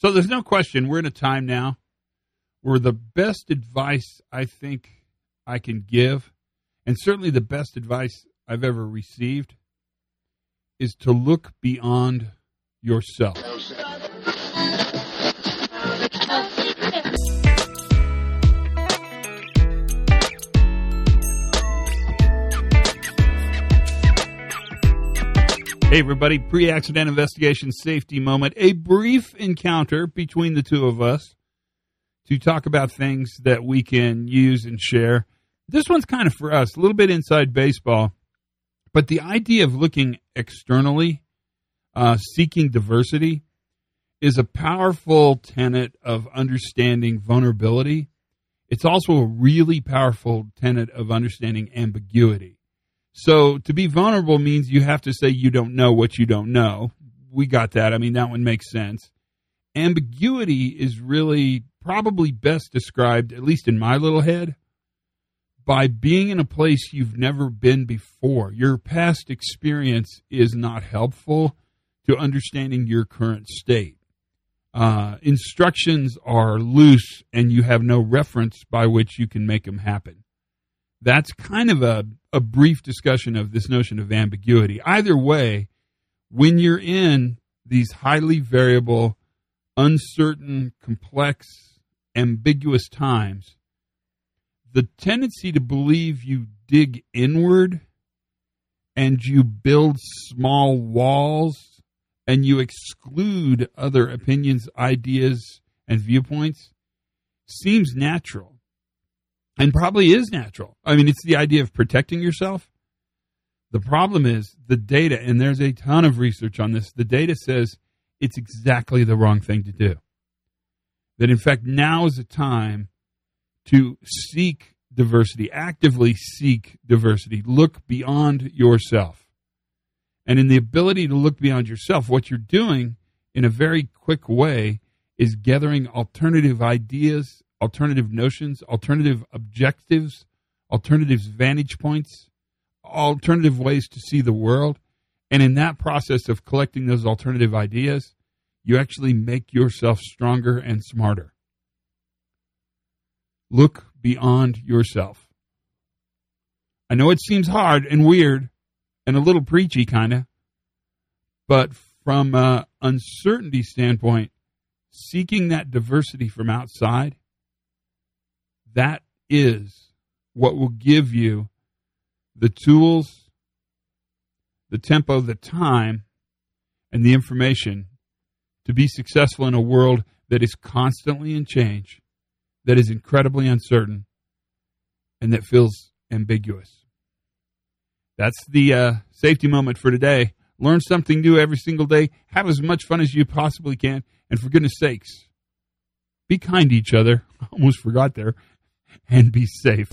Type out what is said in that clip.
So there's no question we're in a time now where the best advice I think I can give, and certainly the best advice I've ever received, is to look beyond yourself. Hey, everybody, pre accident investigation safety moment. A brief encounter between the two of us to talk about things that we can use and share. This one's kind of for us, a little bit inside baseball, but the idea of looking externally, uh, seeking diversity, is a powerful tenet of understanding vulnerability. It's also a really powerful tenet of understanding ambiguity. So to be vulnerable means you have to say you don't know what you don't know. We got that. I mean, that one makes sense. Ambiguity is really probably best described, at least in my little head, by being in a place you've never been before. Your past experience is not helpful to understanding your current state. Uh, instructions are loose and you have no reference by which you can make them happen. That's kind of a a brief discussion of this notion of ambiguity. Either way, when you're in these highly variable, uncertain, complex, ambiguous times, the tendency to believe you dig inward and you build small walls and you exclude other opinions, ideas, and viewpoints seems natural and probably is natural. I mean, it's the idea of protecting yourself. The problem is the data, and there's a ton of research on this. The data says it's exactly the wrong thing to do. That in fact, now is the time to seek diversity, actively seek diversity, look beyond yourself. And in the ability to look beyond yourself, what you're doing in a very quick way is gathering alternative ideas alternative notions, alternative objectives, alternatives vantage points, alternative ways to see the world. And in that process of collecting those alternative ideas, you actually make yourself stronger and smarter. Look beyond yourself. I know it seems hard and weird and a little preachy, kind of, but from an uncertainty standpoint, seeking that diversity from outside that is what will give you the tools, the tempo, the time, and the information to be successful in a world that is constantly in change, that is incredibly uncertain, and that feels ambiguous. That's the uh, safety moment for today. Learn something new every single day. Have as much fun as you possibly can. And for goodness sakes, be kind to each other. I almost forgot there and be safe.